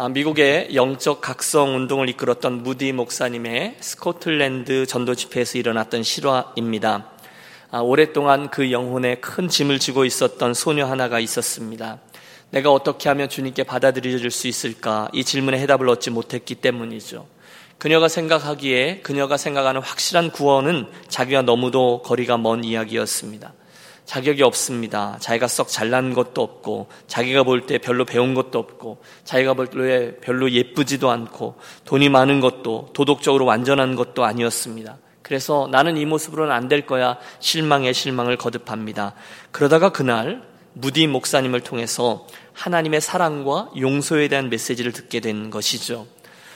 아, 미국의 영적 각성 운동을 이끌었던 무디 목사님의 스코틀랜드 전도 집회에서 일어났던 실화입니다. 아, 오랫동안 그 영혼에 큰 짐을 지고 있었던 소녀 하나가 있었습니다. 내가 어떻게 하면 주님께 받아들여질 수 있을까? 이 질문에 해답을 얻지 못했기 때문이죠. 그녀가 생각하기에 그녀가 생각하는 확실한 구원은 자기가 너무도 거리가 먼 이야기였습니다. 자격이 없습니다. 자기가 썩 잘난 것도 없고, 자기가 볼 때 별로 배운 것도 없고, 자기가 볼 때 별로 예쁘지도 않고, 돈이 많은 것도 도덕적으로 완전한 것도 아니었습니다. 그래서 나는 이 모습으로는 안 될 거야. 실망에 실망을 거듭합니다. 그러다가 그날 무디 목사님을 통해서 하나님의 사랑과 용서에 대한 메시지를 듣게 된 것이죠.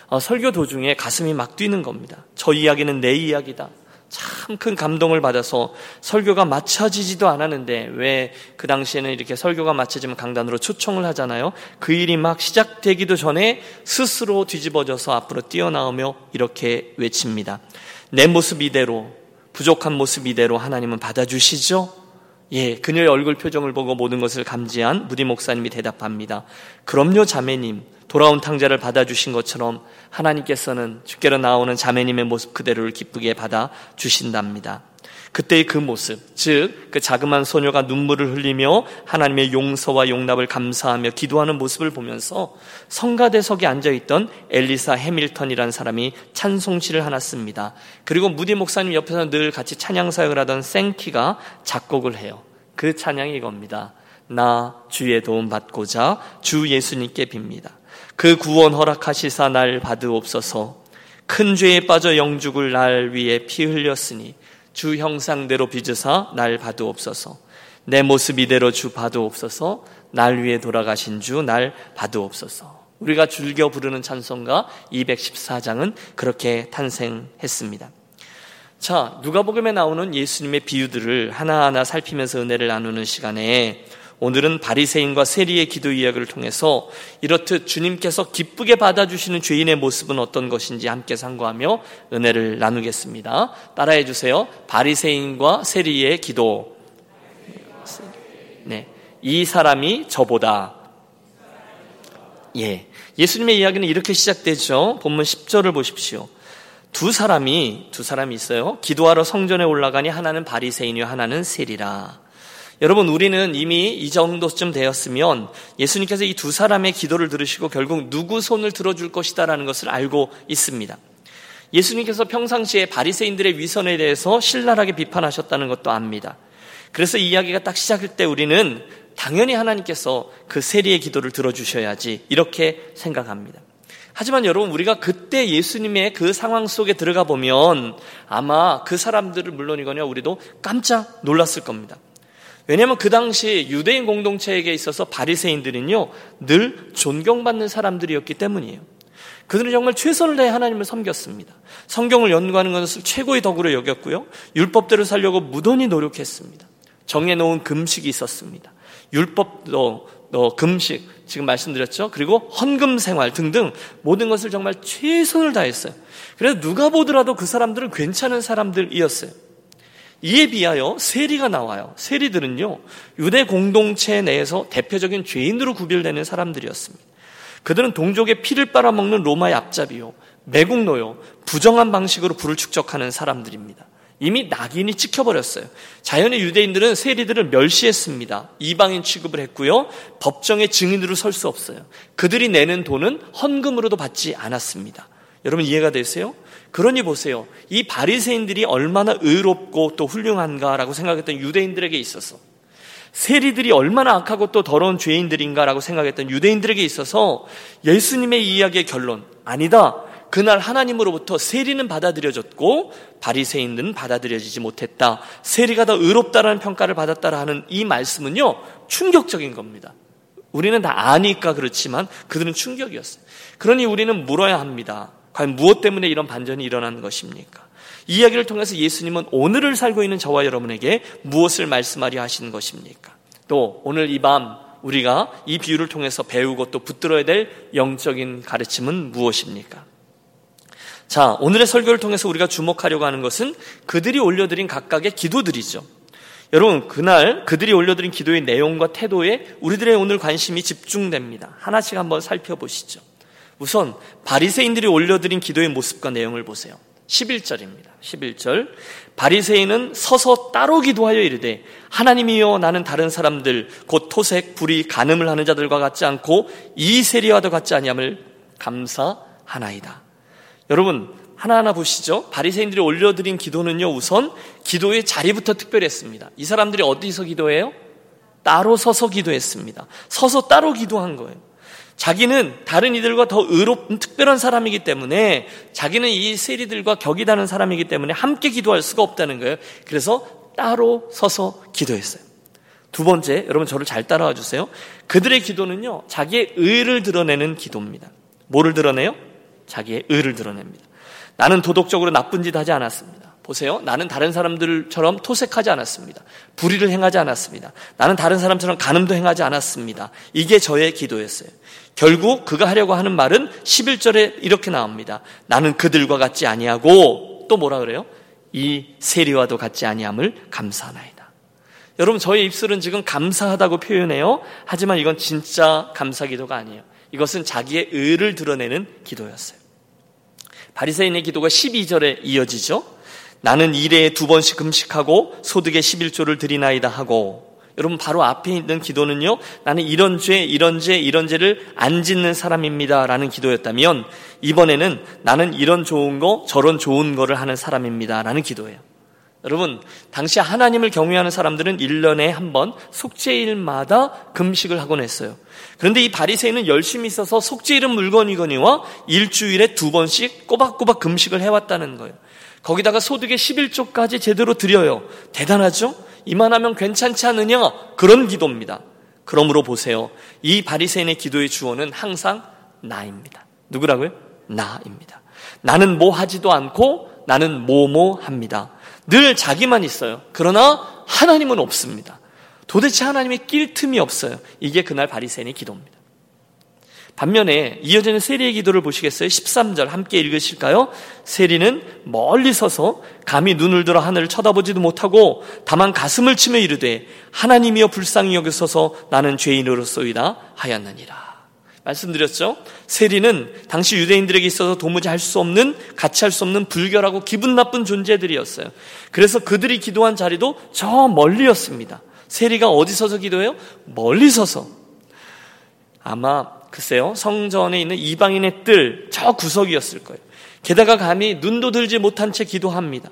어, 설교 도중에 가슴이 막 뛰는 겁니다. 저 이야기는 내 이야기다. 참 큰 감동을 받아서 설교가 맞춰지지도 않았는데 왜 그 당시에는 이렇게 설교가 맞춰지면 강단으로 초청을 하잖아요. 그 일이 막 시작되기도 전에 스스로 뒤집어져서 앞으로 뛰어나오며 이렇게 외칩니다. 내 모습 이대로 부족한 모습 이대로 하나님은 받아주시죠? 예, 그녀의 얼굴 표정을 보고 모든 것을 감지한 무디 목사님이 대답합니다. 그럼요, 자매님. 돌아온 탕자를 받아주신 것처럼 하나님께서는 주께로 나오는 자매님의 모습 그대로를 기쁘게 받아주신답니다. 그때의 그 모습, 즉, 그 자그만 소녀가 눈물을 흘리며 하나님의 용서와 용납을 감사하며 기도하는 모습을 보면서 성가대석에 앉아있던 엘리사 해밀턴이라는 사람이 찬송시를 하나 씁니다. 그리고 무디 목사님 옆에서 늘 같이 찬양 사역을 하던 생키가 작곡을 해요. 그 찬양이 이겁니다. 나 주의 도움 받고자 주 예수님께 빕니다. 그 구원 허락하시사 날 받으옵소서. 큰 죄에 빠져 영죽을 날 위해 피 흘렸으니 주 형상대로 빚으사 날 받으옵소서. 내 모습 이대로 주 받으옵소서. 날 위해 돌아가신 주 날 받으옵소서. 우리가 즐겨 부르는 찬송가 214장은 그렇게 탄생했습니다. 자, 누가복음에 나오는 예수님의 비유들을 하나하나 살피면서 은혜를 나누는 시간에 오늘은 바리새인과 세리의 기도 이야기를 통해서 이렇듯 주님께서 기쁘게 받아주시는 죄인의 모습은 어떤 것인지 함께 상고하며 은혜를 나누겠습니다. 따라해 주세요. 바리새인과 세리의 기도. 네. 이 사람이 저보다 예. 예수님의 이야기는 이렇게 시작되죠. 본문 10절을 보십시오. 두 사람이 두 사람이 있어요. 기도하러 성전에 올라가니 하나는 바리새인이요 하나는 세리라. 여러분, 우리는 이미 이 정도쯤 되었으면 예수님께서 이 두 사람의 기도를 들으시고 결국 누구 손을 들어줄 것이다라는 것을 알고 있습니다. 예수님께서 평상시에 바리새인들의 위선에 대해서 신랄하게 비판하셨다는 것도 압니다. 그래서 이 이야기가 딱 시작할 때 우리는 당연히 하나님께서 그 세리의 기도를 들어주셔야지 이렇게 생각합니다. 하지만 여러분 우리가 그때 예수님의 그 상황 속에 들어가 보면 아마 그 사람들을 물론이거나 우리도 깜짝 놀랐을 겁니다. 왜냐하면 그 당시 유대인 공동체에게 있어서 바리새인들은요 늘 존경받는 사람들이었기 때문이에요. 그들은 정말 최선을 다해 하나님을 섬겼습니다. 성경을 연구하는 것을 최고의 덕으로 여겼고요. 율법대로 살려고 무던히 노력했습니다. 정해놓은 금식이 있었습니다. 율법도 어, 금식 지금 말씀드렸죠. 그리고 헌금 생활 등등 모든 것을 정말 최선을 다했어요. 그래서 누가 보더라도 그 사람들은 괜찮은 사람들이었어요. 이에 비하여 세리가 나와요. 세리들은요, 유대 공동체 내에서 대표적인 죄인으로 구별되는 사람들이었습니다. 그들은 동족의 피를 빨아먹는 로마의 앞잡이요, 매국노요, 부정한 방식으로 불을 축적하는 사람들입니다. 이미 낙인이 찍혀버렸어요. 자연의 유대인들은 세리들을 멸시했습니다. 이방인 취급을 했고요. 법정의 증인으로 설 수 없어요. 그들이 내는 돈은 헌금으로도 받지 않았습니다. 여러분 이해가 되세요? 그러니 보세요. 이 바리새인들이 얼마나 의롭고 또 훌륭한가라고 생각했던 유대인들에게 있어서 세리들이 얼마나 악하고 또 더러운 죄인들인가라고 생각했던 유대인들에게 있어서 예수님의 이야기의 결론 아니다. 그날 하나님으로부터 세리는 받아들여졌고 바리새인들은 받아들여지지 못했다. 세리가 더 의롭다라는 평가를 받았다라 하는 이 말씀은요 충격적인 겁니다. 우리는 다 아니까 그렇지만 그들은 충격이었어요. 그러니 우리는 물어야 합니다. 과연 무엇 때문에 이런 반전이 일어난 것입니까? 이 이야기를 통해서 예수님은 오늘을 살고 있는 저와 여러분에게 무엇을 말씀하려 하시는 것입니까? 또 오늘 이 밤 우리가 이 비유를 통해서 배우고 또 붙들어야 될 영적인 가르침은 무엇입니까? 자, 오늘의 설교를 통해서 우리가 주목하려고 하는 것은 그들이 올려드린 각각의 기도들이죠. 여러분, 그날 그들이 올려드린 기도의 내용과 태도에 우리들의 오늘 관심이 집중됩니다. 하나씩 한번 살펴보시죠. 우선 바리새인들이 올려드린 기도의 모습과 내용을 보세요. 11절입니다. 11절. 바리새인은 서서 따로 기도하여 이르되 하나님이여 나는 다른 사람들 곧 토색 불이 간음을 하는 자들과 같지 않고 이 세리와도 같지 아니함을 감사하나이다. 여러분 하나하나 보시죠. 바리새인들이 올려드린 기도는요. 우선 기도의 자리부터 특별했습니다. 이 사람들이 어디서 기도해요? 따로 서서 기도했습니다. 서서 따로 기도한 거예요. 자기는 다른 이들과 더 의롭은 특별한 사람이기 때문에 자기는 이 세리들과 격이 다는 사람이기 때문에 함께 기도할 수가 없다는 거예요. 그래서 따로 서서 기도했어요. 두 번째, 여러분 저를 잘 따라와 주세요. 그들의 기도는요, 자기의 의를 드러내는 기도입니다. 뭐를 드러내요? 자기의 의를 드러냅니다. 나는 도덕적으로 나쁜 짓 하지 않았습니다. 보세요. 나는 다른 사람들처럼 토색하지 않았습니다. 불의를 행하지 않았습니다. 나는 다른 사람처럼 간음도 행하지 않았습니다. 이게 저의 기도였어요. 결국 그가 하려고 하는 말은 11절에 이렇게 나옵니다. 나는 그들과 같지 아니하고 또 뭐라 그래요? 이 세리와도 같지 아니함을 감사하나이다. 여러분 저의 입술은 지금 감사하다고 표현해요. 하지만 이건 진짜 감사 기도가 아니에요. 이것은 자기의 의를 드러내는 기도였어요. 바리새인의 기도가 12절에 이어지죠. 나는 일에 두 번씩 금식하고 소득의 11조를 드리나이다 하고 여러분 바로 앞에 있는 기도는요. 나는 이런 죄, 이런 죄, 이런 죄를 안 짓는 사람입니다라는 기도였다면 이번에는 나는 이런 좋은 거, 저런 좋은 거를 하는 사람입니다라는 기도예요. 여러분, 당시 하나님을 경외하는 사람들은 1년에 한 번 속죄일마다 금식을 하곤 했어요. 그런데 이 바리새인은 열심히 있어서 속죄일은 물건이거니와 일주일에 두 번씩 꼬박꼬박 금식을 해왔다는 거예요. 거기다가 소득의 11조까지 제대로 드려요. 대단하죠? 이만하면 괜찮지 않느냐? 그런 기도입니다. 그러므로 보세요. 이 바리새인의 기도의 주어는 항상 나입니다. 누구라고요? 나입니다. 나는 뭐 하지도 않고 나는 뭐뭐 합니다. 늘 자기만 있어요. 그러나 하나님은 없습니다. 도대체 하나님이 낄 틈이 없어요. 이게 그날 바리새인의 기도입니다. 반면에 이어지는 세리의 기도를 보시겠어요? 13절 함께 읽으실까요? 세리는 멀리 서서 감히 눈을 들어 하늘을 쳐다보지도 못하고 다만 가슴을 치며 이르되 하나님이여 불쌍히 여기소서 나는 죄인으로서이다 하였느니라. 말씀드렸죠? 세리는 당시 유대인들에게 있어서 도무지 할 수 없는 같이 할 수 없는 불결하고 기분 나쁜 존재들이었어요. 그래서 그들이 기도한 자리도 저 멀리였습니다. 세리가 어디 서서 기도해요? 멀리 서서. 아마 글쎄요, 성전에 있는 이방인의 뜰, 저 구석이었을 거예요. 게다가 감히 눈도 들지 못한 채 기도합니다.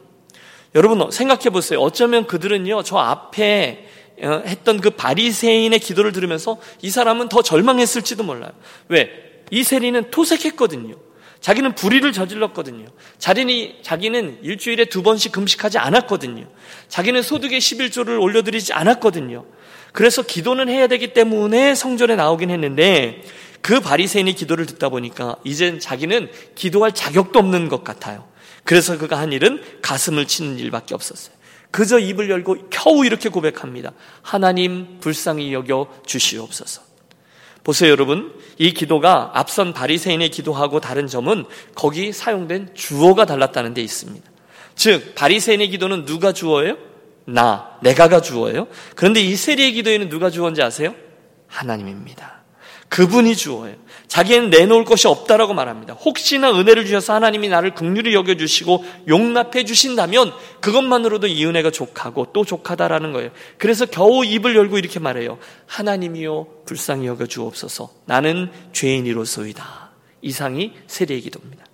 여러분 생각해 보세요. 어쩌면 그들은요, 저 앞에 어, 했던 그 바리새인의 기도를 들으면서 이 사람은 더 절망했을지도 몰라요. 왜? 이 세리는 토색했거든요. 자기는 불의를 저질렀거든요. 자신이, 자기는 일주일에 두 번씩 금식하지 않았거든요. 자기는 소득의 11조를 올려드리지 않았거든요. 그래서 기도는 해야 되기 때문에 성전에 나오긴 했는데 그 바리새인의 기도를 듣다 보니까 이젠 자기는 기도할 자격도 없는 것 같아요. 그래서 그가 한 일은 가슴을 치는 일밖에 없었어요. 그저 입을 열고 겨우 이렇게 고백합니다. 하나님 불쌍히 여겨 주시옵소서. 보세요, 여러분. 이 기도가 앞선 바리새인의 기도하고 다른 점은 거기 사용된 주어가 달랐다는 데 있습니다. 즉, 바리새인의 기도는 누가 주어예요? 나, 내가가 주어예요. 그런데 이 세리의 기도에는 누가 주어인지 아세요? 하나님입니다. 그분이 주어요. 자기는 내놓을 것이 없다라고 말합니다. 혹시나 은혜를 주셔서 하나님이 나를 긍휼히 여겨 주시고 용납해 주신다면 그것만으로도 이 은혜가 족하고 또 족하다라는 거예요. 그래서 겨우 입을 열고 이렇게 말해요. 하나님이요 불쌍히 여겨 주옵소서. 나는 죄인이로소이다. 이상이 세례의 기도입니다.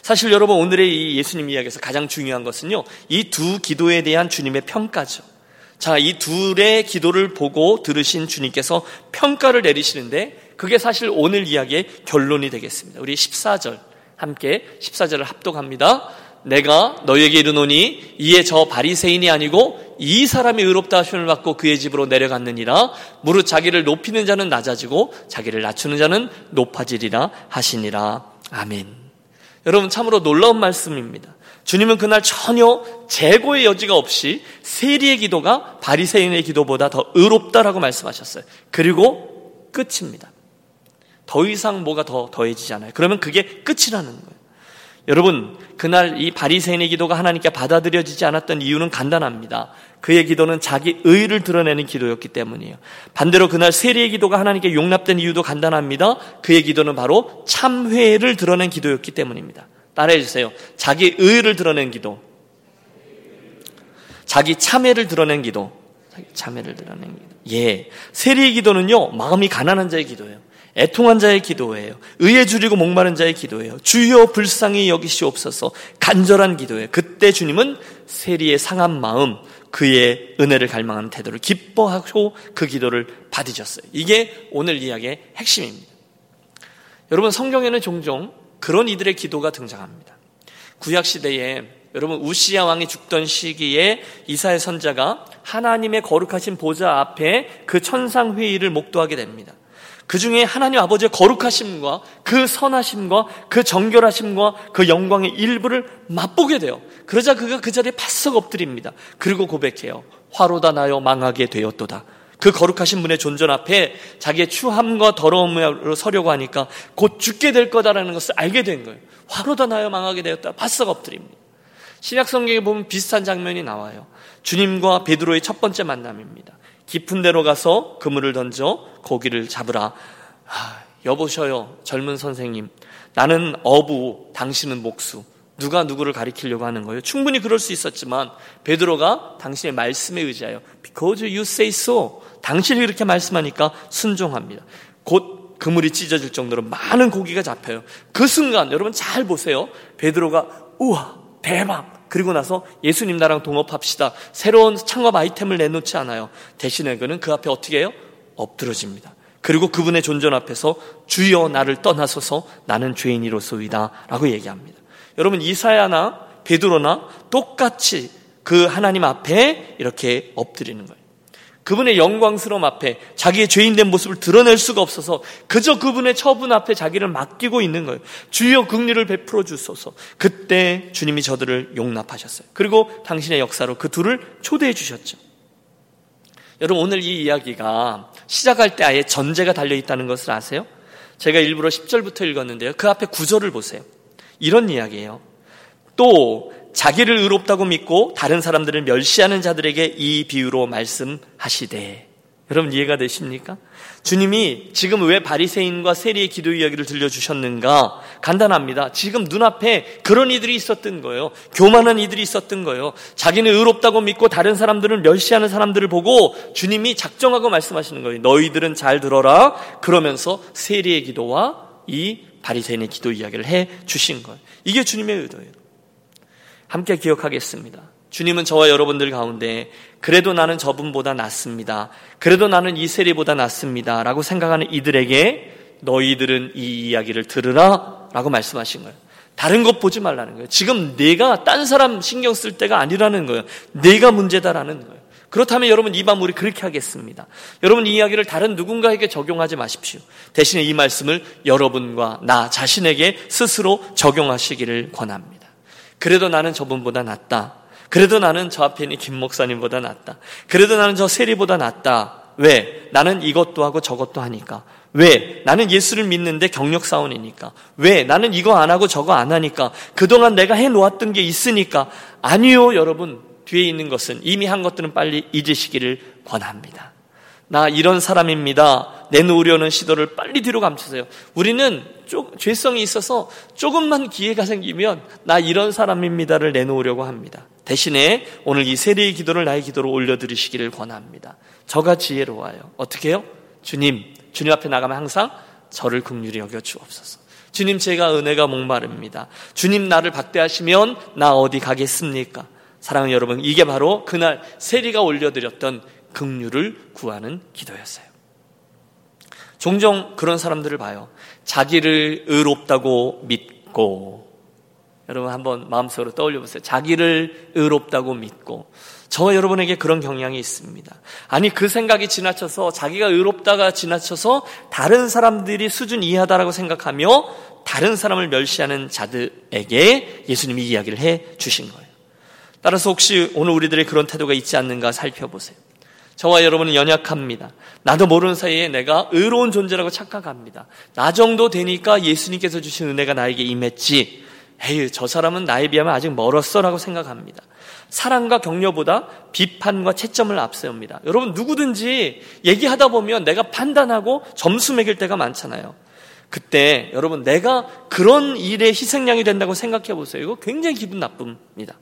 사실 여러분 오늘의 이 예수님 이야기에서 가장 중요한 것은요. 이 두 기도에 대한 주님의 평가죠. 자, 이 둘의 기도를 보고 들으신 주님께서 평가를 내리시는데 그게 사실 오늘 이야기의 결론이 되겠습니다. 우리 14절 함께 14절을 합독합니다. 내가 너에게 이르노니 이에 저 바리새인이 아니고 이 사람이 의롭다 하심을 받고 그의 집으로 내려갔느니라 무릇 자기를 높이는 자는 낮아지고 자기를 낮추는 자는 높아지리라 하시니라 아멘. 여러분 참으로 놀라운 말씀입니다. 주님은 그날 전혀 재고의 여지가 없이 세리의 기도가 바리새인의 기도보다 더 의롭다라고 말씀하셨어요. 그리고 끝입니다. 더 이상 뭐가 더 더해지잖아요. 그러면 그게 끝이라는 거예요. 여러분, 그날 이 바리새인의 기도가 하나님께 받아들여지지 않았던 이유는 간단합니다. 그의 기도는 자기 의를 드러내는 기도였기 때문이에요. 반대로 그날 세리의 기도가 하나님께 용납된 이유도 간단합니다. 그의 기도는 바로 참회를 드러낸 기도였기 때문입니다. 따라해 주세요. 자기 의를 드러낸 기도. 자기 참회를 드러낸 기도. 자기 참회를 드러낸 기도. 예. 세리의 기도는요, 마음이 가난한 자의 기도예요. 애통한 자의 기도예요. 의에 줄이고 목마른 자의 기도예요. 주여 불쌍히 여기시옵소서 간절한 기도예요. 그때 주님은 세리의 상한 마음, 그의 은혜를 갈망하는 태도를 기뻐하고 그 기도를 받으셨어요. 이게 오늘 이야기의 핵심입니다. 여러분 성경에는 종종 그런 이들의 기도가 등장합니다. 구약 시대에 여러분 우시야 왕이 죽던 시기에 이사의 선자가 하나님의 거룩하신 보좌 앞에 그 천상 회의를 목도하게 됩니다. 그 중에 하나님 아버지의 거룩하심과 그 선하심과 그 정결하심과 그 영광의 일부를 맛보게 돼요. 그러자 그가 그 자리에 바싹 엎드립니다. 그리고 고백해요. 화로다 나여 망하게 되었도다. 그 거룩하신 분의 존전 앞에 자기의 추함과 더러움으로 서려고 하니까 곧 죽게 될 거다라는 것을 알게 된 거예요. 화로 다 나여 망하게 되었다. 바싹 엎드립니다. 신약 성경에 보면 비슷한 장면이 나와요. 주님과 베드로의 첫 번째 만남입니다. 깊은 데로 가서 그물을 던져 고기를 잡으라. 아, 여보셔요, 젊은 선생님. 나는 어부, 당신은 목수. 누가 누구를 가리키려고 하는 거예요? 충분히 그럴 수 있었지만 베드로가 당신의 말씀에 의지하여 because you say so. 당신이 그렇게 말씀하니까 순종합니다. 곧 그물이 찢어질 정도로 많은 고기가 잡혀요. 그 순간 여러분 잘 보세요. 베드로가 우와 대박 그리고 나서 예수님 나랑 동업합시다. 새로운 창업 아이템을 내놓지 않아요. 대신에 그는 그 앞에 어떻게 해요? 엎드러집니다. 그리고 그분의 존전 앞에서 주여 나를 떠나서서 나는 죄인이로소이다 라고 얘기합니다. 여러분 이사야나 베드로나 똑같이 그 하나님 앞에 이렇게 엎드리는 거예요. 그분의 영광스러움 앞에 자기의 죄인된 모습을 드러낼 수가 없어서 그저 그분의 처분 앞에 자기를 맡기고 있는 거예요. 주여 긍휼을 베풀어 주소서. 그때 주님이 저들을 용납하셨어요. 그리고 당신의 역사로 그 둘을 초대해 주셨죠. 여러분 오늘 이 이야기가 시작할 때 아예 전제가 달려 있다는 것을 아세요? 제가 일부러 10절부터 읽었는데요. 그 앞에 9절을 보세요. 이런 이야기예요. 또 자기를 의롭다고 믿고 다른 사람들을 멸시하는 자들에게 이 비유로 말씀하시되 여러분 이해가 되십니까? 주님이 지금 왜 바리새인과 세리의 기도 이야기를 들려주셨는가? 간단합니다. 지금 눈앞에 그런 이들이 있었던 거예요. 교만한 이들이 있었던 거예요. 자기는 의롭다고 믿고 다른 사람들을 멸시하는 사람들을 보고 주님이 작정하고 말씀하시는 거예요. 너희들은 잘 들어라. 그러면서 세리의 기도와 이 바리새인의 기도 이야기를 해 주신 거예요. 이게 주님의 의도예요. 함께 기억하겠습니다. 주님은 저와 여러분들 가운데 그래도 나는 저분보다 낫습니다. 그래도 나는 이 세리보다 낫습니다. 라고 생각하는 이들에게 너희들은 이 이야기를 들으라 라고 말씀하신 거예요. 다른 것 보지 말라는 거예요. 지금 내가 딴 사람 신경 쓸 때가 아니라는 거예요. 내가 문제다라는 거예요. 그렇다면 여러분 이 밤 우리 그렇게 하겠습니다. 여러분 이 이야기를 다른 누군가에게 적용하지 마십시오. 대신에 이 말씀을 여러분과 나 자신에게 스스로 적용하시기를 권합니다. 그래도 나는 저분보다 낫다. 그래도 나는 저 앞에 있는 김 목사님보다 낫다. 그래도 나는 저 세리보다 낫다. 왜? 나는 이것도 하고 저것도 하니까. 왜? 나는 예수를 믿는데 경력 사원이니까. 왜? 나는 이거 안 하고 저거 안 하니까. 그동안 내가 해 놓았던 게 있으니까. 아니요, 여러분. 뒤에 있는 것은 이미 한 것들은 빨리 잊으시기를 권합니다. 나 이런 사람입니다. 내놓으려는 시도를 빨리 뒤로 감추세요. 우리는 쪽, 죄성이 있어서 조금만 기회가 생기면 나 이런 사람입니다를 내놓으려고 합니다. 대신에 오늘 이 세례의 기도를 나의 기도로 올려드리시기를 권합니다. 저가 지혜로워요. 어떻게 해요? 주님, 주님 앞에 나가면 항상 저를 긍휼히 여겨 주옵소서. 주님 제가 은혜가 목마릅니다. 주님 나를 박대하시면 나 어디 가겠습니까? 사랑하는 여러분, 이게 바로 그날 세리가 올려드렸던 긍휼을 구하는 기도였어요. 종종 그런 사람들을 봐요. 자기를 의롭다고 믿고 여러분 한번 마음속으로 떠올려 보세요. 자기를 의롭다고 믿고 저와 여러분에게 그런 경향이 있습니다. 아니 그 생각이 지나쳐서 자기가 의롭다가 지나쳐서 다른 사람들이 수준 이하다라고 생각하며 다른 사람을 멸시하는 자들에게 예수님이 이야기를 해 주신 거예요. 따라서 혹시 오늘 우리들의 그런 태도가 있지 않는가 살펴보세요. 저와 여러분은 연약합니다. 나도 모르는 사이에 내가 의로운 존재라고 착각합니다. 나 정도 되니까 예수님께서 주신 은혜가 나에게 임했지. 에이, 저 사람은 나에 비하면 아직 멀었어 라고 생각합니다. 사랑과 격려보다 비판과 채점을 앞세웁니다. 여러분 누구든지 얘기하다 보면 내가 판단하고 점수 매길 때가 많잖아요. 그때 여러분 내가 그런 일에 희생양이 된다고 생각해 보세요. 이거 굉장히 기분 나쁩니다.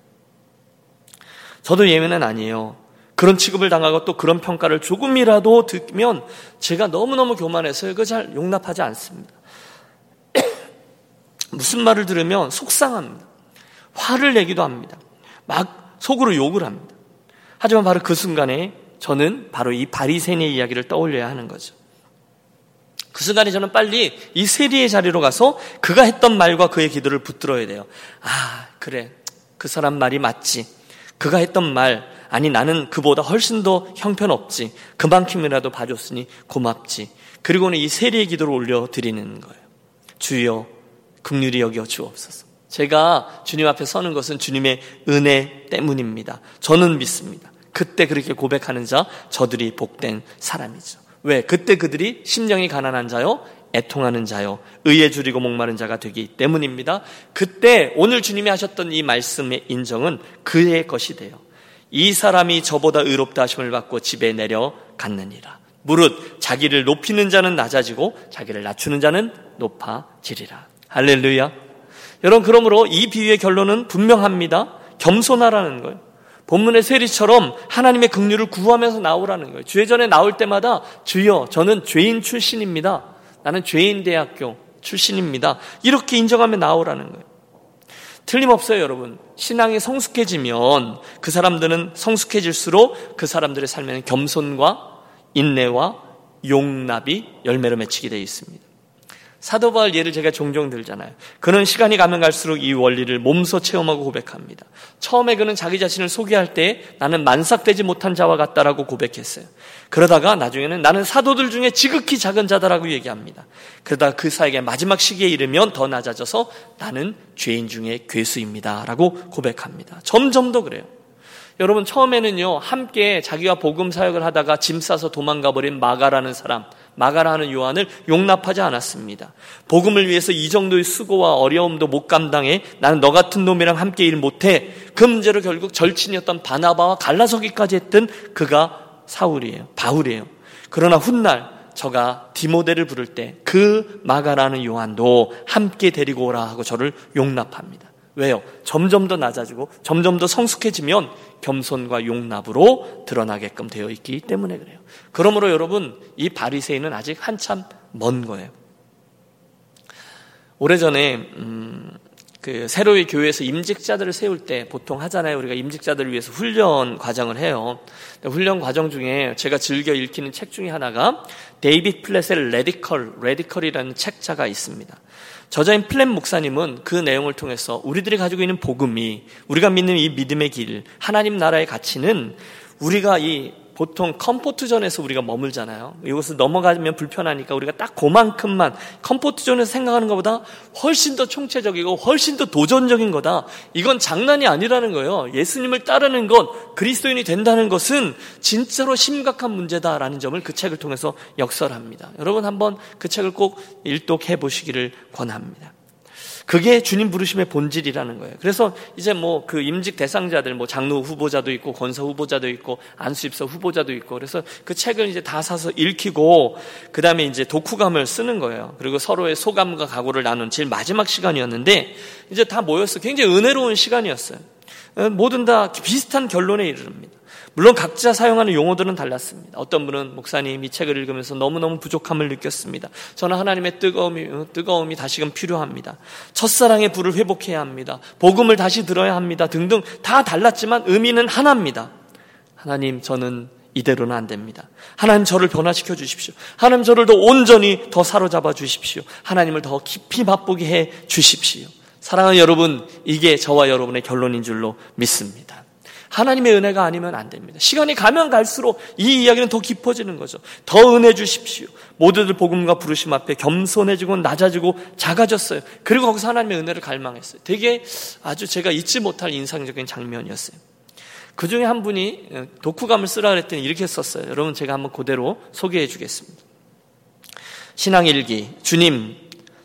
저도 예외는 아니에요. 그런 취급을 당하고 또 그런 평가를 조금이라도 듣면 제가 너무너무 교만해서 이거 잘 용납하지 않습니다. 무슨 말을 들으면 속상합니다. 화를 내기도 합니다. 막 속으로 욕을 합니다. 하지만 바로 그 순간에 저는 바로 이 바리새인의 이야기를 떠올려야 하는 거죠. 그 순간에 저는 빨리 이 세리의 자리로 가서 그가 했던 말과 그의 기도를 붙들어야 돼요. 아, 그래. 그 사람 말이 맞지. 그가 했던 말, 아니 나는 그보다 훨씬 더 형편없지. 그만큼이라도 봐줬으니 고맙지. 그리고는 이 세리의 기도를 올려드리는 거예요. 주여, 극률이 여겨 주옵소서. 제가 주님 앞에 서는 것은 주님의 은혜 때문입니다. 저는 믿습니다. 그때 그렇게 고백하는 자, 저들이 복된 사람이죠. 왜? 그때 그들이 심령이 가난한 자요, 애통하는 자요, 의에 줄이고 목마른 자가 되기 때문입니다. 그때 오늘 주님이 하셨던 이 말씀의 인정은 그의 것이 돼요. 이 사람이 저보다 의롭다 하심을 받고 집에 내려갔느니라. 무릇 자기를 높이는 자는 낮아지고 자기를 낮추는 자는 높아지리라. 할렐루야. 여러분 그러므로 이 비유의 결론은 분명합니다. 겸손하라는 거예요. 본문의 세리처럼 하나님의 긍휼을 구하면서 나오라는 거예요. 주회전에 나올 때마다 주여 저는 죄인 출신입니다. 나는 죄인 대학교 출신입니다. 이렇게 인정하며 나오라는 거예요. 틀림없어요, 여러분. 신앙이 성숙해지면 그 사람들은 성숙해질수록 그 사람들의 삶에는 겸손과 인내와 용납이 열매로 맺히게 되어 있습니다. 사도 바울 예를 제가 종종 들잖아요. 그는 시간이 가면 갈수록 이 원리를 몸소 체험하고 고백합니다. 처음에 그는 자기 자신을 소개할 때 나는 만삭되지 못한 자와 같다라고 고백했어요. 그러다가 나중에는 나는 사도들 중에 지극히 작은 자다라고 얘기합니다. 그러다 그 사이에 마지막 시기에 이르면 더 낮아져서 나는 죄인 중에 괴수입니다라고 고백합니다. 점점 더 그래요. 여러분 처음에는요 함께 자기와 복음 사역을 하다가 짐 싸서 도망가 버린 마가라는 사람 마가라는 요한을 용납하지 않았습니다. 복음을 위해서 이 정도의 수고와 어려움도 못 감당해 나는 너 같은 놈이랑 함께 일 못해 그 문제로 결국 절친이었던 바나바와 갈라서기까지 했던 그가 사울이에요. 바울이에요. 그러나 훗날 저가 디모데를 부를 때 그 마가라는 요한도 함께 데리고 오라 하고 저를 용납합니다. 왜요? 점점 더 낮아지고 점점 더 성숙해지면 겸손과 용납으로 드러나게끔 되어 있기 때문에 그래요. 그러므로 여러분 이 바리새인은 아직 한참 먼 거예요. 오래전에 음, 그 새로이 교회에서 임직자들을 세울 때 보통 하잖아요. 우리가 임직자들을 위해서 훈련 과정을 해요. 훈련 과정 중에 제가 즐겨 읽히는 책 중에 하나가 데이빗 플랫의 Radical, Radical이라는 책자가 있습니다. 저자인 플랫 목사님은 그 내용을 통해서 우리들이 가지고 있는 복음이 우리가 믿는 이 믿음의 길, 하나님 나라의 가치는 우리가 이 보통 comfort zone에서 우리가 머물잖아요. 이것을 넘어가면 불편하니까 우리가 딱 그만큼만 comfort zone에서 생각하는 것보다 훨씬 더 총체적이고 훨씬 더 도전적인 거다. 이건 장난이 아니라는 거예요. 예수님을 따르는 것, 그리스도인이 된다는 것은 진짜로 심각한 문제다라는 점을 그 책을 통해서 역설합니다. 여러분 한번 그 책을 꼭 일독해 보시기를 권합니다. 그게 주님 부르심의 본질이라는 거예요. 그래서 이제 뭐 그 임직 대상자들 뭐 장로 후보자도 있고 권사 후보자도 있고 안수입사 후보자도 있고 그래서 그 책을 이제 다 사서 읽히고 그 다음에 이제 독후감을 쓰는 거예요. 그리고 서로의 소감과 각오를 나눈 제일 마지막 시간이었는데 이제 다 모였어. 굉장히 은혜로운 시간이었어요. 모든 다 비슷한 결론에 이르릅니다. 물론 각자 사용하는 용어들은 달랐습니다. 어떤 분은 목사님 이 책을 읽으면서 너무너무 부족함을 느꼈습니다. 저는 하나님의 뜨거움이, 어, 뜨거움이 다시금 필요합니다. 첫사랑의 불을 회복해야 합니다. 복음을 다시 들어야 합니다. 등등 다 달랐지만 의미는 하나입니다. 하나님, 저는 이대로는 안 됩니다. 하나님 저를 변화시켜 주십시오. 하나님 저를 더 온전히 더 사로잡아 주십시오. 하나님을 더 깊이 맛보게 해 주십시오. 사랑하는 여러분, 이게 저와 여러분의 결론인 줄로 믿습니다. 하나님의 은혜가 아니면 안 됩니다. 시간이 가면 갈수록 이 이야기는 더 깊어지는 거죠. 더 은혜 주십시오. 모두들 복음과 부르심 앞에 겸손해지고 낮아지고 작아졌어요. 그리고 거기서 하나님의 은혜를 갈망했어요. 되게 아주 제가 잊지 못할 인상적인 장면이었어요. 그 중에 한 분이 독후감을 쓰라 그랬더니 이렇게 썼어요. 여러분 제가 한번 그대로 소개해 주겠습니다. 신앙일기 주님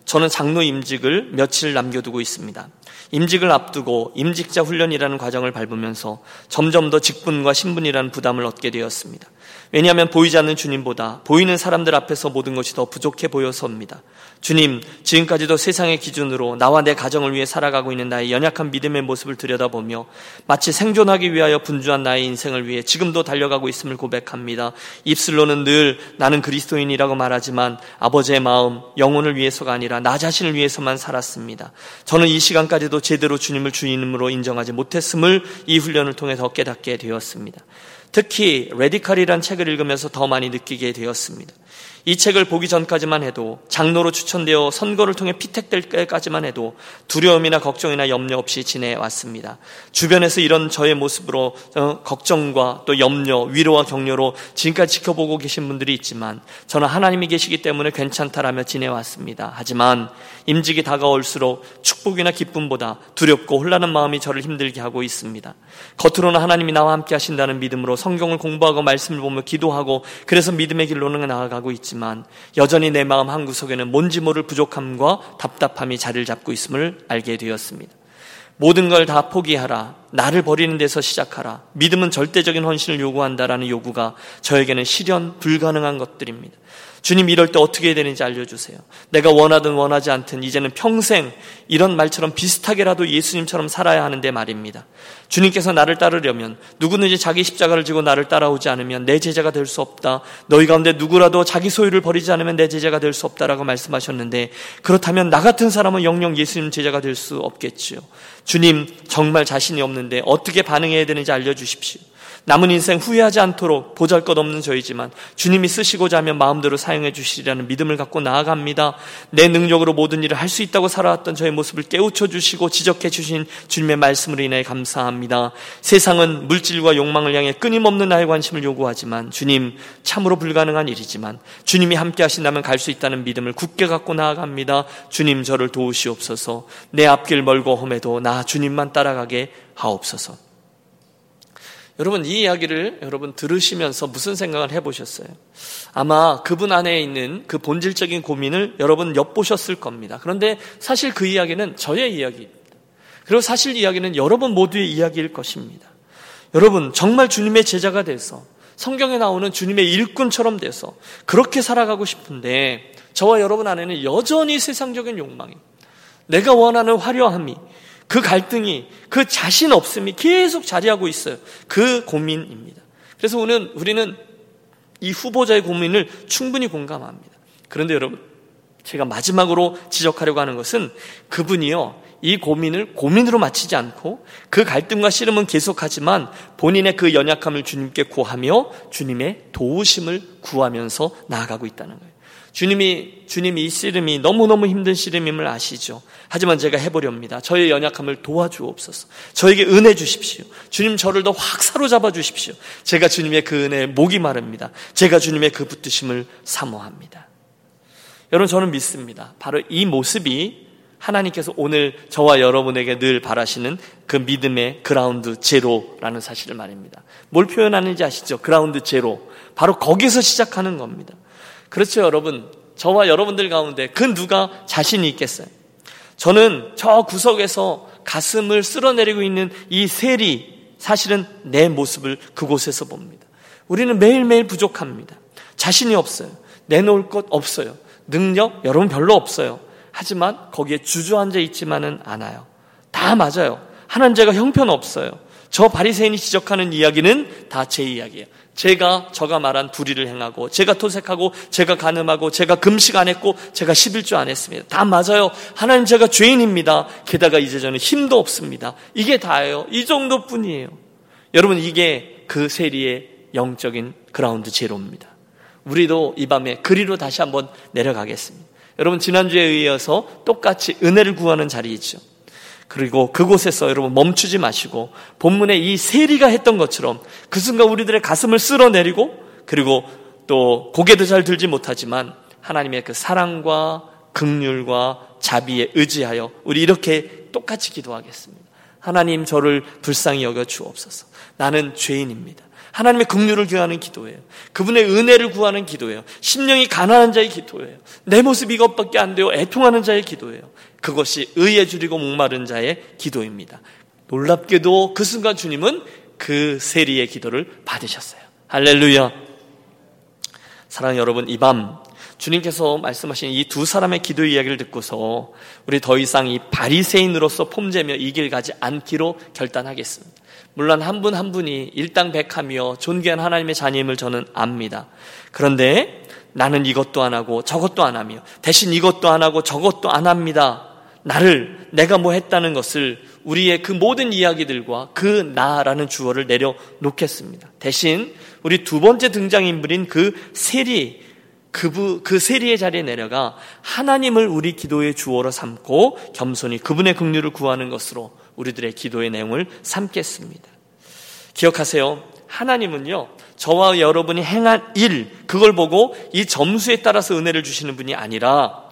저는 장로 임직을 며칠 남겨두고 있습니다. 임직을 앞두고 임직자 훈련이라는 과정을 밟으면서 점점 더 직분과 신분이라는 부담을 얻게 되었습니다. 왜냐하면 보이지 않는 주님보다 보이는 사람들 앞에서 모든 것이 더 부족해 보여서입니다. 주님, 지금까지도 세상의 기준으로 나와 내 가정을 위해 살아가고 있는 나의 연약한 믿음의 모습을 들여다보며 마치 생존하기 위하여 분주한 나의 인생을 위해 지금도 달려가고 있음을 고백합니다. 입술로는 늘 나는 그리스도인이라고 말하지만 아버지의 마음, 영혼을 위해서가 아니라 나 자신을 위해서만 살았습니다. 저는 이 시간까지도 제대로 주님을 주님으로 인정하지 못했음을 이 훈련을 통해 더 깨닫게 되었습니다. 특히 레디칼이란 책을 읽으면서 더 많이 느끼게 되었습니다. 이 책을 보기 전까지만 해도 장로로 추천되어 선거를 통해 피택될 때까지만 해도 두려움이나 걱정이나 염려 없이 지내왔습니다. 주변에서 이런 저의 모습으로 어, 걱정과 또 염려, 위로와 격려로 지금까지 지켜보고 계신 분들이 있지만 저는 하나님이 계시기 때문에 괜찮다라며 지내왔습니다. 하지만 임직이 다가올수록 축복이나 기쁨보다 두렵고 혼란한 마음이 저를 힘들게 하고 있습니다. 겉으로는 하나님이 나와 함께 하신다는 믿음으로 성경을 공부하고 말씀을 보며 기도하고 그래서 믿음의 길로는 나아가고 있지만 있지만 여전히 내 마음 한구석에는 뭔지 모를 부족함과 답답함이 자리를 잡고 있음을 알게 되었습니다. 모든 걸 다 포기하라. 나를 버리는 데서 시작하라. 믿음은 절대적인 헌신을 요구한다라는 요구가 저에게는 실현 불가능한 것들입니다. 주님 이럴 때 어떻게 해야 되는지 알려주세요. 내가 원하든 원하지 않든 이제는 평생 이런 말처럼 비슷하게라도 예수님처럼 살아야 하는데 말입니다. 주님께서 나를 따르려면 누구든지 자기 십자가를 지고 나를 따라오지 않으면 내 제자가 될 수 없다. 너희 가운데 누구라도 자기 소유를 버리지 않으면 내 제자가 될 수 없다라고 말씀하셨는데 그렇다면 나 같은 사람은 영영 예수님 제자가 될 수 없겠지요. 주님 정말 자신이 없는데 어떻게 반응해야 되는지 알려주십시오. 남은 인생 후회하지 않도록 보잘 것 없는 저이지만 주님이 쓰시고자 하면 마음대로 사용해 주시리라는 믿음을 갖고 나아갑니다. 내 능력으로 모든 일을 할 수 있다고 살아왔던 저의 모습을 깨우쳐 주시고 지적해 주신 주님의 말씀으로 인해 감사합니다. 세상은 물질과 욕망을 향해 끊임없는 나의 관심을 요구하지만 주님 참으로 불가능한 일이지만 주님이 함께 하신다면 갈 수 있다는 믿음을 굳게 갖고 나아갑니다. 주님 저를 도우시옵소서. 내 앞길 멀고 험해도 나 주님만 따라가게 하옵소서. 여러분 이 이야기를 여러분 들으시면서 무슨 생각을 해보셨어요? 아마 그분 안에 있는 그 본질적인 고민을 여러분 엿보셨을 겁니다. 그런데 사실 그 이야기는 저의 이야기입니다. 그리고 사실 이야기는 여러분 모두의 이야기일 것입니다. 여러분 정말 주님의 제자가 돼서 성경에 나오는 주님의 일꾼처럼 돼서 그렇게 살아가고 싶은데 저와 여러분 안에는 여전히 세상적인 욕망이 내가 원하는 화려함이 그 갈등이, 그 자신 없음이 계속 자리하고 있어요. 그 고민입니다. 그래서 오늘 우리는 이 후보자의 고민을 충분히 공감합니다. 그런데 여러분, 제가 마지막으로 지적하려고 하는 것은 그분이요, 이 고민을 고민으로 마치지 않고 그 갈등과 씨름은 계속하지만 본인의 그 연약함을 주님께 구하며 주님의 도우심을 구하면서 나아가고 있다는 거예요. 주님이, 주님이 이 씨름이 너무너무 힘든 씨름임을 아시죠? 하지만 제가 해보렵니다. 저의 연약함을 도와주옵소서. 저에게 은혜 주십시오. 주님 저를 더 확 사로잡아 주십시오. 제가 주님의 그 은혜에 목이 마릅니다. 제가 주님의 그 붙드심을 사모합니다. 여러분, 저는 믿습니다. 바로 이 모습이 하나님께서 오늘 저와 여러분에게 늘 바라시는 그 믿음의 ground zero라는 사실을 말입니다. 뭘 표현하는지 아시죠? ground zero. 바로 거기서 시작하는 겁니다. 그렇죠, 여러분. 저와 여러분들 가운데 그 누가 자신이 있겠어요? 저는 저 구석에서 가슴을 쓸어내리고 있는 이 셀이 사실은 내 모습을 그곳에서 봅니다. 우리는 매일매일 부족합니다. 자신이 없어요. 내놓을 것 없어요. 능력 여러분 별로 없어요. 하지만 거기에 주저앉아 있지만은 않아요. 다 맞아요. 하나님 제가 형편 없어요. 저 바리새인이 지적하는 이야기는 다 제 이야기예요. 제가 저가 말한 불의를 행하고 제가 토색하고 제가 간음하고 제가 금식 안 했고 제가 11조 안 했습니다. 다 맞아요. 하나님 제가 죄인입니다. 게다가 이제 저는 힘도 없습니다. 이게 다예요. 이 정도뿐이에요. 여러분 이게 그 세리의 영적인 그라운드 제로입니다. 우리도 이 밤에 그리로 다시 한번 내려가겠습니다. 여러분 지난주에 이어서 똑같이 은혜를 구하는 자리이죠. 그리고 그곳에서 여러분 멈추지 마시고 본문에 이 세리가 했던 것처럼 그 순간 우리들의 가슴을 쓸어내리고 그리고 또 고개도 잘 들지 못하지만 하나님의 그 사랑과 극률과 자비에 의지하여 우리 이렇게 똑같이 기도하겠습니다. 하나님 저를 불쌍히 여겨 주옵소서. 나는 죄인입니다. 하나님의 긍휼을 구하는 기도예요. 그분의 은혜를 구하는 기도예요. 심령이 가난한 자의 기도예요. 내 모습 이것밖에 안 돼요. 애통하는 자의 기도예요. 그것이 의에 줄이고 목마른 자의 기도입니다. 놀랍게도 그 순간 주님은 그 세리의 기도를 받으셨어요. 할렐루야. 사랑 여러분, 이 밤 주님께서 말씀하신 이 두 사람의 기도 이야기를 듣고서 우리 더 이상 이 바리새인으로서 폼재며 이 길 가지 않기로 결단하겠습니다. 물론 한 분한 한 분이 일당백하며 존귀한 하나님의 자녀임을 저는 압니다. 그런데 나는 이것도 안 하고 저것도 안 하며 대신 이것도 안 하고 저것도 안 합니다. 나를 내가 뭐 했다는 것을 우리의 그 모든 이야기들과 그 나라는 주어를 내려놓겠습니다. 대신 우리 두 번째 등장인물인 그 세리 그, 그 세리의 자리에 내려가 하나님을 우리 기도의 주어로 삼고 겸손히 그분의 긍휼을 구하는 것으로 우리들의 기도의 내용을 삼겠습니다. 기억하세요. 하나님은요, 저와 여러분이 행한 일, 그걸 보고 이 점수에 따라서 은혜를 주시는 분이 아니라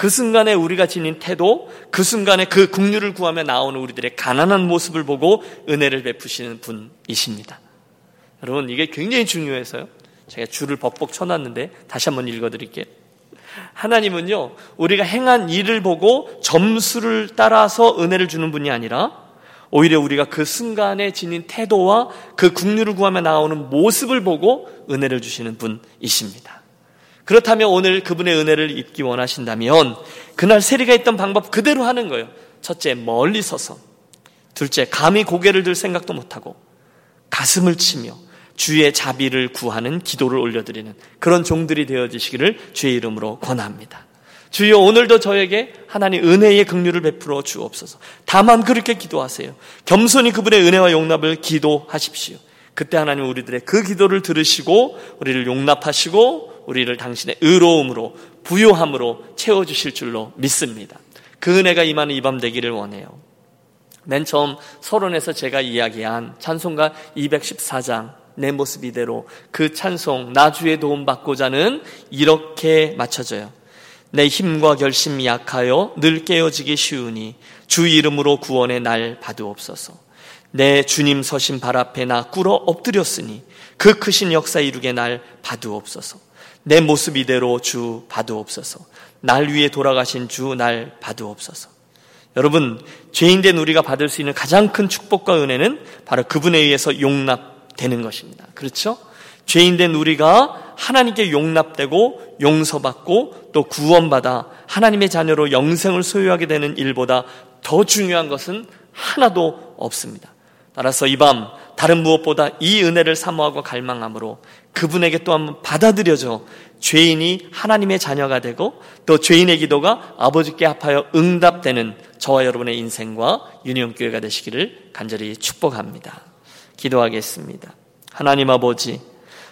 그 순간에 우리가 지닌 태도, 그 순간에 그 긍휼을 구하며 나오는 우리들의 가난한 모습을 보고 은혜를 베푸시는 분이십니다. 여러분, 이게 굉장히 중요해서요. 제가 줄을 벅벅 쳐놨는데 다시 한번 읽어드릴게요. 하나님은요, 우리가 행한 일을 보고 점수를 따라서 은혜를 주는 분이 아니라 오히려 우리가 그 순간에 지닌 태도와 그 국류를 구하며 나오는 모습을 보고 은혜를 주시는 분이십니다. 그렇다면 오늘 그분의 은혜를 입기 원하신다면 그날 세리가 있던 방법 그대로 하는 거예요. 첫째, 멀리 서서. 둘째, 감히 고개를 들 생각도 못하고 가슴을 치며 주의 자비를 구하는 기도를 올려드리는 그런 종들이 되어지시기를 주의 이름으로 권합니다. 주여 오늘도 저에게 하나님 은혜의 긍휼을 베풀어 주옵소서. 다만 그렇게 기도하세요. 겸손히 그분의 은혜와 용납을 기도하십시오. 그때 하나님 우리들의 그 기도를 들으시고 우리를 용납하시고 우리를 당신의 의로움으로 부요함으로 채워 주실 줄로 믿습니다. 그 은혜가 임하는 이 밤 되기를 원해요. 맨 처음 서론에서 제가 이야기한 찬송가 214장 내 모습 이대로 그 찬송 나주의 도움 받고자는 이렇게 맞춰져요. 내 힘과 결심이 약하여 늘 깨어지기 쉬우니 주 이름으로 구원의 날 받으옵소서. 내 주님 서신 발 앞에 나 꿇어 엎드렸으니 그 크신 역사 이루게 날 받으옵소서. 내 모습 이대로 주 받으옵소서. 날 위해 돌아가신 주 날 받으옵소서. 여러분, 죄인된 우리가 받을 수 있는 가장 큰 축복과 은혜는 바로 그분에 의해서 용납되는 것입니다. 그렇죠? 죄인된 우리가 하나님께 용납되고 용서받고 또 구원받아 하나님의 자녀로 영생을 소유하게 되는 일보다 더 중요한 것은 하나도 없습니다. 따라서 이 밤 다른 무엇보다 이 은혜를 사모하고 갈망함으로 그분에게 또 한번 받아들여져 죄인이 하나님의 자녀가 되고 또 죄인의 기도가 아버지께 합하여 응답되는 저와 여러분의 인생과 유니온교회가 되시기를 간절히 축복합니다. 기도하겠습니다. 하나님 아버지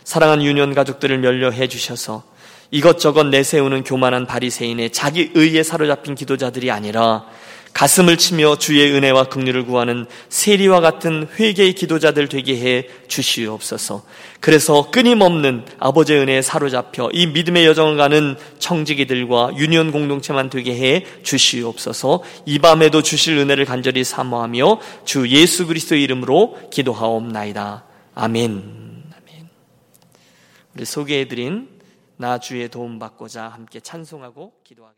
사랑하는 유년 가족들을 멸려해 주셔서 이것저것 내세우는 교만한 바리새인의 자기 의에 사로잡힌 기도자들이 아니라 가슴을 치며 주의 은혜와 긍휼을 구하는 세리와 같은 회개의 기도자들 되게 해 주시옵소서. 그래서 끊임없는 아버지의 은혜에 사로잡혀 이 믿음의 여정을 가는 청지기들과 유니온 공동체만 되게 해 주시옵소서. 이 밤에도 주실 은혜를 간절히 사모하며 주 예수 그리스도의 이름으로 기도하옵나이다. 아멘. 우리 소개해드린 나 주의 도움 받고자 함께 찬송하고 기도하겠습니다.